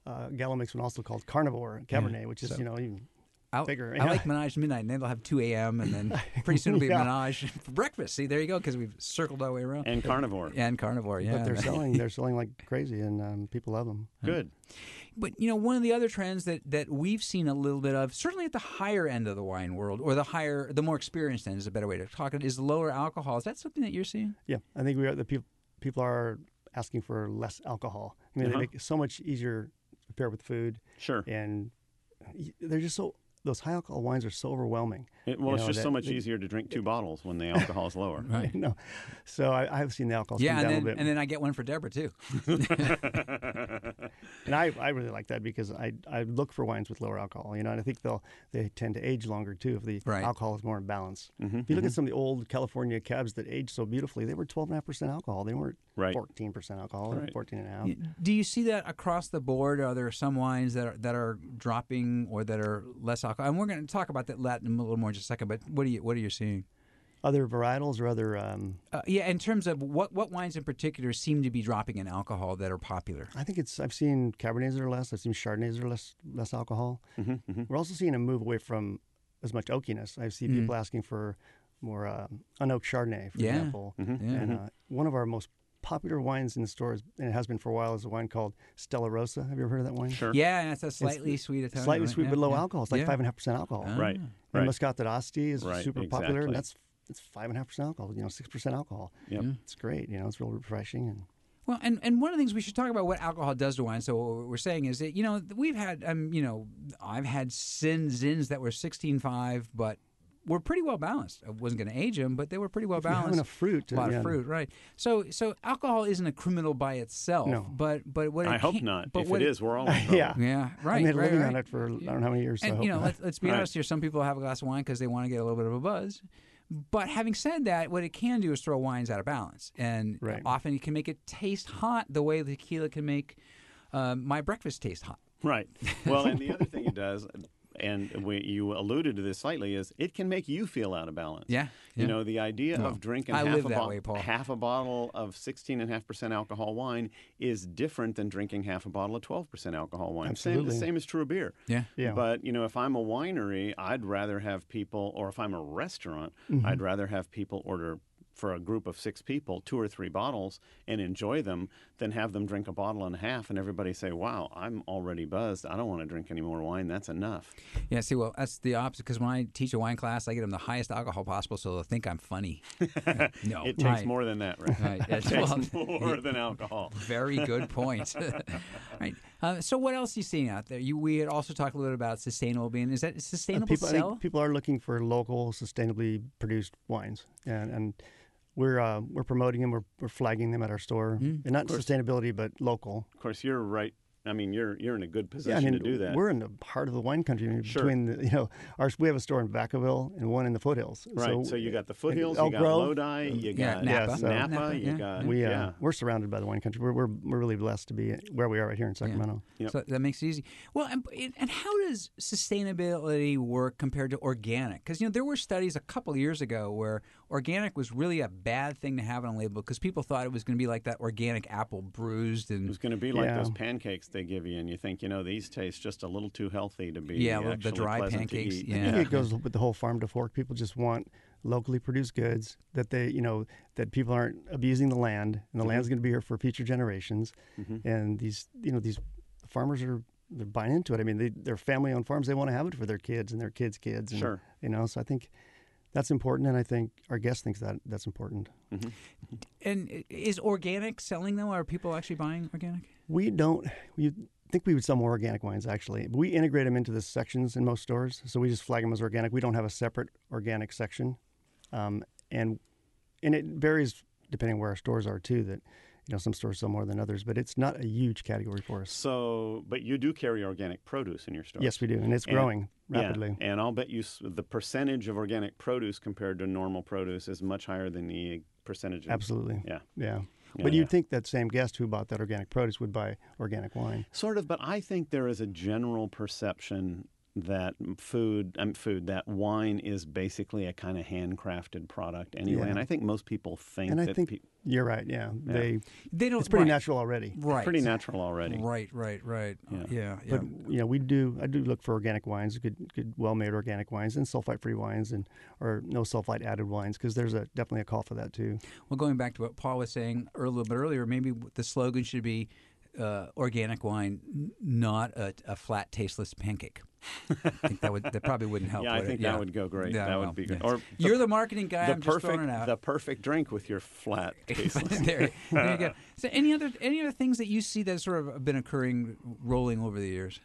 uh, Gallo makes one also called Carnivore Cabernet, which is So- you know even I'll- bigger. I like Menage midnight, and then they'll have 2 a.m. and then pretty soon it'll be Yeah. Menage for breakfast. See, there you go, because we've circled our way around. And carnivore. And carnivore, yeah. But they're selling. They're selling like crazy, and um, people love them. Good. But you know, one of the other trends that that we've seen a little bit of, certainly at the higher end of the wine world, or the higher, the more experienced end is a better way to talk it, is lower alcohol. Is that something that you're seeing? Yeah, I think we are the people. People are asking for less alcohol. I mean, Uh-huh. they make it so much easier to pair with food, Sure. and they're just so. Those high alcohol wines are so overwhelming. It, well, You it's know, just so much that- easier to drink two bottles when the alcohol is lower. Right. no, so I, I've seen the alcohol Yeah, come and down then a little bit. and then I get one for Deborah too. And I, I really like that because I, I look for wines with lower alcohol, you know, and I think they'll they tend to age longer too if the Right. alcohol is more in balance. Mhm, If you look at some of the old California cabs that aged so beautifully, they were 12.5% alcohol. They weren't Right. 14% alcohol or Right. 14 and a half. Do you see that across the board? Are there some wines that are, that are dropping or that are less alcohol? And we're going to talk about that Latin a little more in just a second. But what are you what are you seeing? Other varietals or other, um, Uh, yeah, in terms of what what wines in particular seem to be dropping in alcohol that are popular. I think it's, I've seen Cabernets that are less, I've seen Chardonnays that are less, less alcohol. Mhm, mhm. We're also seeing a move away from as much oakiness. I see Mm. people asking for more um, unoaked Chardonnay, for Yeah. example. Mhm. Yeah. And uh, one of our most popular wines in the stores, and it has been for a while, is a wine called Stella Rosa. Have you ever heard of that wine? Sure. Yeah, and it's a slightly sweet Italian. Slightly right? sweet Yeah, but low yeah. alcohol. It's like Yeah. five and a half percent alcohol. Ah. Right. And Right. Moscato d'Asti is Right, super popular, and that's it's five and a half percent alcohol. You know, six percent alcohol. Yep. Yeah. It's great. You know, it's real refreshing. And Well, and, and one of the things we should talk about what alcohol does to wine. So what we're saying is that you know we've had um you know I've had sin zins that were sixteen five, but were pretty well balanced. I wasn't going to age them, but they were pretty well if you have balanced. enough fruit, a lot yeah, of fruit, right? So so alcohol isn't a criminal by itself. No. but but what it I hope not. But if what it is, we're all. Yeah. yeah, right. I made a right, living right. on it for I don't know how many years. And hope you know, let's, let's be Right. honest here. Some people have a glass of wine because they want to get a little bit of a buzz. But having said that, what it can do is throw wines out of balance, and Right. often it can make it taste hot the way the tequila can make um, my breakfast taste hot. Right. Well, and the other thing it does, and we, you alluded to this slightly, is it can make you feel out of balance. Yeah, You know, the idea Well, of drinking I half, live a that bo- way, Paul. half a bottle of 16.5% alcohol wine is different than drinking half a bottle of 12% alcohol wine. Same, the same is true of beer. Yeah. Yeah. But, you know, if I'm a winery, I'd rather have people, or if I'm a restaurant, Mm-hmm. I'd rather have people order for a group of six people two or three bottles and enjoy them than have them drink a bottle and a half and everybody say, wow, I'm already buzzed. I don't want to drink any more wine. That's enough. Yeah, see, well, that's the opposite because when I teach a wine class, I get them the highest alcohol possible so they'll think I'm funny. no, It takes right. more than that, right? Right, It that's- takes well, more than alcohol. Very good point. right. Uh, so, what else are you seeing out there? You, we had also talked a little bit about sustainable being. Is that Uh, sustainable people, sell? people are looking for local, sustainably produced wines, and and we're uh, we're promoting them. We're, we're flagging them at our store, Mm. and not sustainability, but local. Of course, you're right. I mean, you're you're in a good Yeah, position I mean, to do that. we're in the heart of the wine country. I mean, Sure. Between the, you know, our we have a store in Vacaville and one in the foothills. right. So, you got the foothills, Elk you got Grove, Lodi, you yeah, got Napa. Yeah, so- Napa, Napa, you yeah. got we uh, yeah. we're surrounded by the wine country. We're, we're we're really blessed to be where we are right here in Sacramento. Yep. So that makes it easy. Well, and, and how does sustainability work compared to organic? Because you know there were studies a couple of years ago where organic was really a bad thing to have on a label because people thought it was going to be like that organic apple bruised and It was going to be like Yeah. those pancakes they give you, and you think, you know, these taste just a little too healthy to be Yeah, the- the dry pancakes, eat. yeah. I think it goes with the whole farm to fork. People just want locally produced goods that they, you know, that people aren't abusing the land, and the Mhm. land's going to be here for future generations. Mhm. And these, you know, these farmers are they're buying into it. I mean, they, they're family-owned farms. They want to have it for their kids and their kids' kids. And, Sure. You know, so I think that's important, and I think our guest thinks that that's important. and is organic selling though? Are people actually buying organic? We don't. We think we would sell more organic wines actually. But we integrate them into the sections in most stores, so we just flag them as organic. We don't have a separate organic section, um, and and it varies depending where our stores are too. That you know some stores sell more than others, but it's not a huge category for us. So, but you do carry organic produce in your store. Yes, we do, and it's And- growing Yeah, rapidly. and I'll bet you the percentage of organic produce compared to normal produce is much higher than the percentage. Of, Absolutely. Yeah. Yeah. Yeah, but you'd think that same guest who bought that organic produce would buy organic wine. Sort of, but I think there is a general perception that food, um, food that wine is basically a kind of handcrafted product anyway, Yeah. and I think most people think and I think pe- you're right. Yeah, they They don't. it's pretty right, natural already. Right. pretty natural already. Right. Right. Right. Yeah. Yeah. Yeah. But you know, we do. I do look for organic wines, good, good, well-made organic wines, and sulfite-free wines, and or no sulfite added wines, because there's a definitely a call for that too. Well, going back to what Paul was saying a little bit earlier, maybe the slogan should be uh, "Organic wine, n- not a, a flat, tasteless pancake." I think that would that probably wouldn't help. Yeah, I would it? think that would go great. Yeah, that well, would be good. yeah. Or You're the marketing guy. the I'm just throwing perfect it out. the perfect drink with your flat tasteless. there, there you go. So, any other any other things that you see that sort of have been occurring, rolling over the years?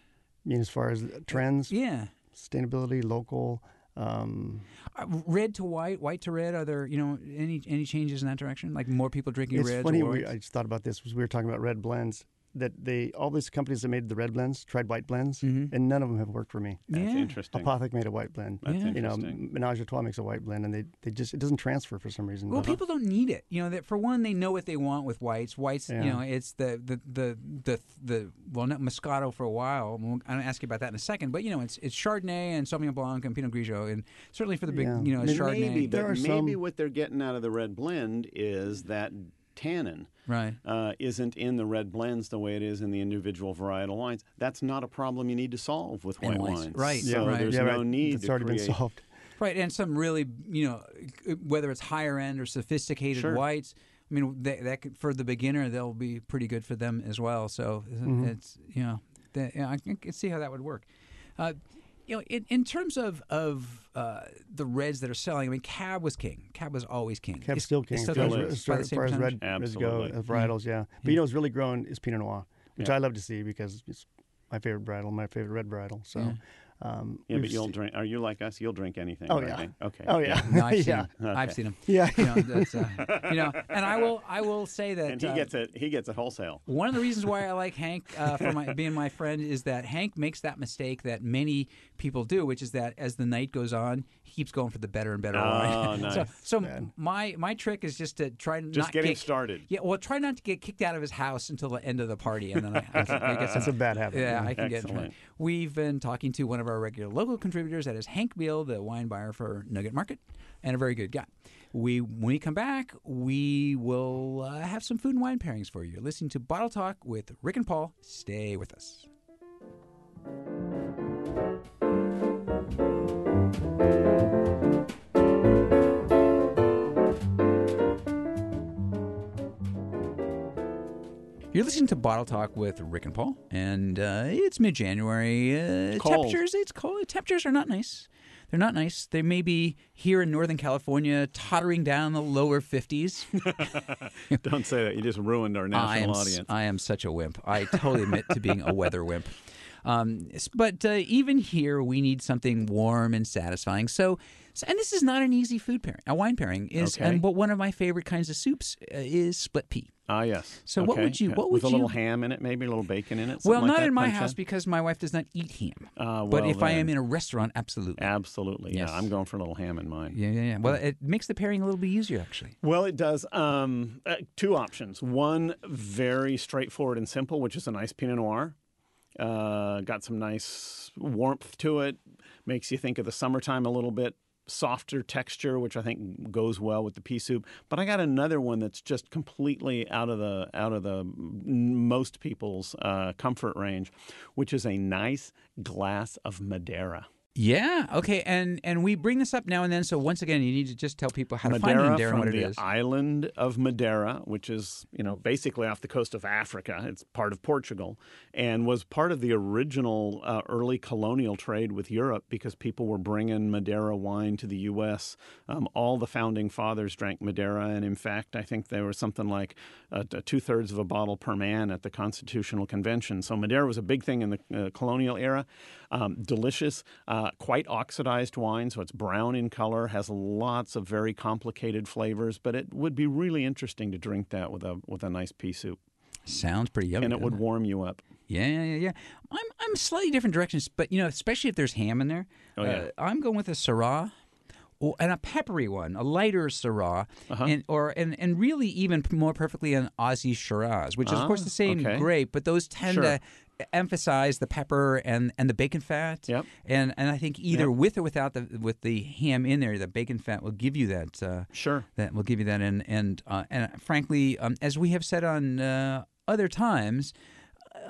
I mean, as far as trends, Yeah, sustainability, local. Um, uh, red to white, white to red. Are there you know any any changes in that direction? Like more people drinking it's reds? funny. or We. I just thought about this. Was we were talking about red blends. That they all these companies that made the red blends tried white blends, Mhm. and none of them have worked for me. That's yeah. interesting. Apothic made a white blend. That's Yeah. You know, interesting. Menage a Trois makes a white blend, and they, they just it doesn't transfer for some reason. Well, But- people don't need it. You know that for one, they know what they want with whites. Whites, you know, it's the the the the, the well, not Moscato for a while. I'm going to ask you about that in a second. But you know, it's it's Chardonnay and Sauvignon Blanc and Pinot Grigio, and certainly for the big, Yeah. you know, Then Chardonnay. maybe, There but are maybe some- what they're getting out of the red blend is that tannin right. uh, isn't in the red blends the way it is in the individual varietal wines. That's not a problem you need to solve with white whites. wines. Right, So right. there's yeah, no right. need It's to already create. been solved. Right, and some really, you know, whether it's higher end or sophisticated Sure. whites. I mean, that, that could, for the beginner, they'll be pretty good for them as well. So Mhm. it's you know, that, yeah, I can, can see how that would work. Uh, you know, in, in terms of of uh, the reds that are selling, I mean, Cab was king. Cab was always king. Cab's It's- still king. still Still king is. as, far, as far as red reds go, Absolutely. uh, varietals, yeah. But you know, what's really grown is Pinot Noir, which Yeah. I love to see because it's my favorite varietal, my favorite red varietal. So, Yeah. Um, Yeah, but you'll drink. Are you like us? You'll drink anything. Oh, right? yeah. Okay. Oh yeah, No, I've seen yeah, them. I've seen them. yeah. You know, that's, uh, you know, and I will I will say that And he uh, gets it. He gets it wholesale. One of the reasons why I like Hank uh, for my, being my friend is that Hank makes that mistake that many people do, which is that as the night goes on, he keeps going for the better and better Oh, wine. nice. So, so Bad. my my trick is just to try and Just not get him started. Yeah, well, try not to get kicked out of his house until the end of the party, and then I, I can I get some That's a bad habit. yeah, I can get in trouble. We've been talking to one of our regular local contributors, that is Hank Beal, the wine buyer for Nugget Market, and a very good guy. We, when we come back, we will uh, have some food and wine pairings for you. You're listening to Bottle Talk with Rick and Paul. Stay with us. You're listening to Bottle Talk with Rick and Paul, and uh, it's mid-January. Uh, cold. temperatures, it's cold. Temperatures are not nice. They're not nice. They may be here in Northern California, tottering down the lower 50s. Don't say that. You just ruined our I am, national audience. I am such a wimp. I totally admit to being a weather wimp. Um, but uh, even here, we need something warm and satisfying. So, so- and this is not an easy food pairing. A wine pairing is, Okay. and but one of my favorite kinds of soups uh, is split pea. Ah, yes. So what would you- what with would a little ham in it, maybe a little bacon in it. well, like not that, in my house in? because my wife does not eat ham. Uh, but well, if I am in a restaurant, absolutely. Absolutely, yeah. I'm going for a little ham in mine. Yeah, yeah, yeah. Well, it makes the pairing a little bit easier, actually. Well, it does. Um, uh, two options. One, very straightforward and simple, which is a nice Pinot Noir. Uh, got some nice warmth to it. Makes you think of the summertime a little bit. Softer texture, which I think goes well with the pea soup. But I got another one that's just completely out of the out of the most people's uh, comfort range, which is a nice glass of Madeira. Yeah. Okay. And and we bring this up now and then. So once again, you need to just tell people how to find Madeira Madeira and from what it the is. island of Madeira, which is you know basically off the coast of Africa. It's part of Portugal, and was part of the original uh, early colonial trade with Europe because people were bringing Madeira wine to the U.S. Um, all the founding fathers drank Madeira, and in fact, I think there was something like uh, two thirds of a bottle per man at the Constitutional Convention. So Madeira was a big thing in the uh, colonial era. Um, delicious, uh, quite oxidized wine, so it's brown in color, has lots of very complicated flavors. But it would be really interesting to drink that with a with a nice pea soup, Sounds pretty yummy. and it would warm you up. Yeah, yeah, yeah, yeah. I'm I'm slightly different directions, but you know, especially if there's ham in there. Oh, yeah. uh, I'm going with a Syrah. Or, and a peppery one, a lighter Syrah, Uh-huh. and or and, and really even more perfectly an Aussie Shiraz, which is of course Ah, the same okay. grape, but those tend Sure. to emphasize the pepper and, and the bacon fat. Yep. And and I think either Yep. with or without the with the ham in there, the bacon fat will give you that. Uh, Sure. that will give you that. And and uh, and frankly, um, as we have said on uh, other times,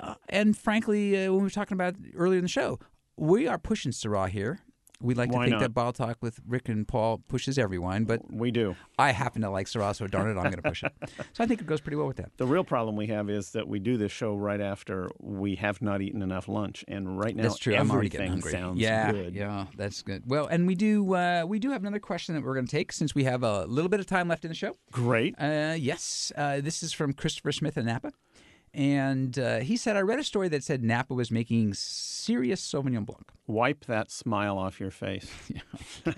uh, and frankly, uh, when we were talking about earlier in the show, we are pushing Syrah here. We like to think not? that Bottle Talk with Rick and Paul pushes every wine, but We do. I happen to like Syrah, so darn it, I'm going to push it. So I think it goes pretty well with that. The real problem we have is that we do this show right after we have not eaten enough lunch, and right now That's true. I'm already getting hungry. sounds yeah, good. yeah, that's good. Well, and we do uh, we do have another question that we're going to take since we have a little bit of time left in the show. Great. Uh, yes, uh, this is from Christopher Smith in Napa. And uh, he said, I read a story that said Napa was making serious Sauvignon Blanc. Wipe that smile off your face.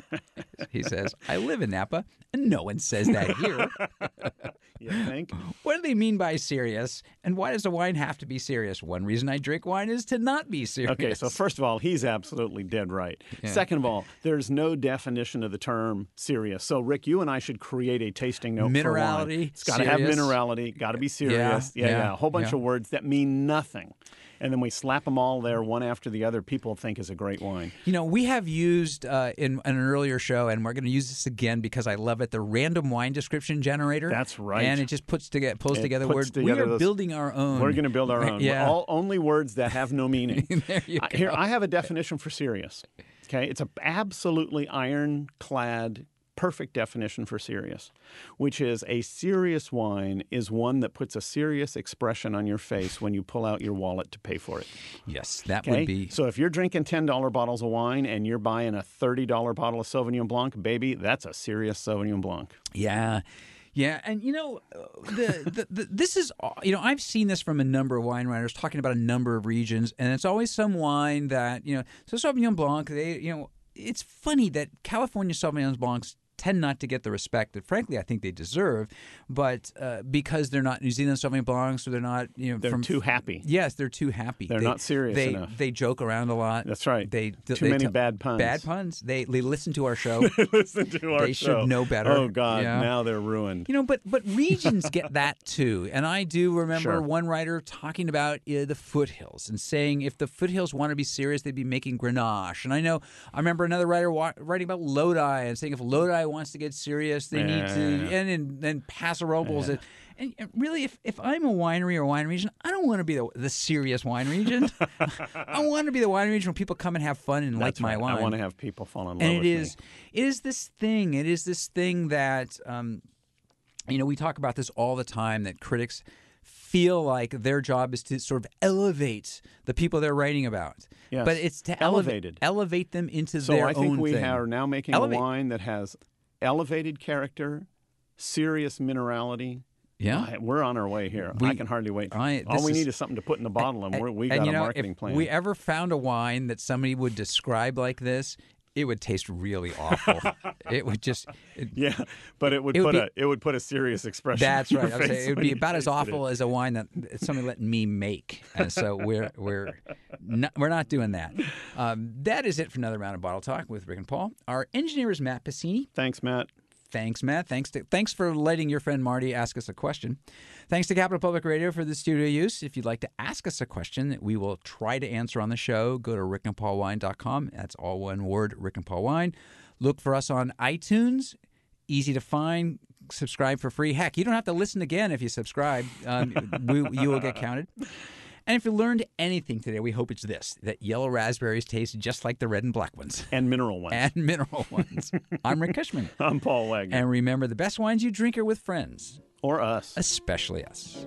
He says, I live in Napa, and no one says that here. You think? what do they mean by serious? And why does a wine have to be serious? One reason I drink wine is to not be serious. Okay, so first of all, he's absolutely dead right. Second of all, there's no definition of the term serious. So, Rick, you and I should create a tasting note for wine. Minerality, It's got to have minerality, got to be serious. Yeah, Yeah, yeah, yeah, a whole bunch yeah. of words that mean nothing. And then we slap them all there one after the other. People think is a great wine. You know, we have used uh, in, in an earlier show, and we're going to use this again because I love it. The random wine description generator. That's right. and it just puts together pulls It together words. together we are those- building our own. We're going to build our own. Yeah. All, only words that have no meaning. There you I- Here, I have a definition for serious. Okay, it's a absolutely ironclad, perfect definition for serious, which is a serious wine is one that puts a serious expression on your face when you pull out your wallet to pay for it. yes, that Okay, would be. so if you're drinking ten dollar bottles of wine and you're buying a thirty dollar bottle of Sauvignon Blanc, baby, that's a serious Sauvignon Blanc. Yeah. Yeah, and you know, uh, the, the, the this is uh, you know I've seen this from a number of wine writers talking about a number of regions, and it's always some wine that you know. So Sauvignon Blanc, they you know, it's funny that California Sauvignon Blancs tend not to get the respect that, frankly, I think they deserve, but uh, because they're not New Zealand Sauvignon Blancs, so they're not you know They're from too happy. Yes, they're too happy. They're They- not serious they, enough. They joke around a lot. That's right. They Too they many tell- bad puns. Bad puns. They they listen to our show. Listen to our They should show. know better. Oh God, now they're ruined. You know, but but regions get that too, and I do remember Sure. one writer talking about uh, the foothills and saying if the foothills want to be serious, they'd be making Grenache. And I know I remember another writer wa- writing about Lodi and saying if Lodi wants to get serious, they need to, Yeah. and then Paso Robles. And, and really, if, if I'm a winery or wine region, I don't want to be the, the serious wine region. I want to be the wine region where people come and have fun and like my right. wine I want to have people fall in love and it is me. it is this thing it is this thing that um, you know we talk about this all the time that critics feel like their job is to sort of elevate the people they're writing about Yes. but it's to elevate Elevated. elevate them into So their own So I think we thing. are now making Elevate. a wine that has elevated character, serious minerality. yeah I- we're on our way here. We- I can hardly wait. I- All we is- need is something to put in the bottle, and, we're, we and got you a know, marketing if plan. we ever found a wine that somebody would describe like this it would taste really awful it would just it, yeah, but it would It would put be- a it would put a serious expression. That's right. I would face say it would be about as awful it. as a wine that somebody let me make, and so we're we're not, we're not doing that. Um, that is it for another round of bottle talk with Rick and Paul. Our engineer is Matt Piscini. Thanks, Matt. Thanks, Matt. Thanks to thanks for letting your friend Marty ask us a question. Thanks to Capital Public Radio for the studio use. If you'd like to ask us a question that we will try to answer on the show, go to rickandpaulwine.com. That's all one word, Rick and Paul Wine. Look for us on iTunes. Easy to find. Subscribe for free. Heck, you don't have to listen again if you subscribe. Um, we, you will get counted. And if you learned anything today, we hope it's this that yellow raspberries taste just like the red and black ones And mineral ones. and mineral ones. I'm Rick Kushman. I'm Paul Wagner. And remember, the best wines you drink are with friends, or us. Especially us.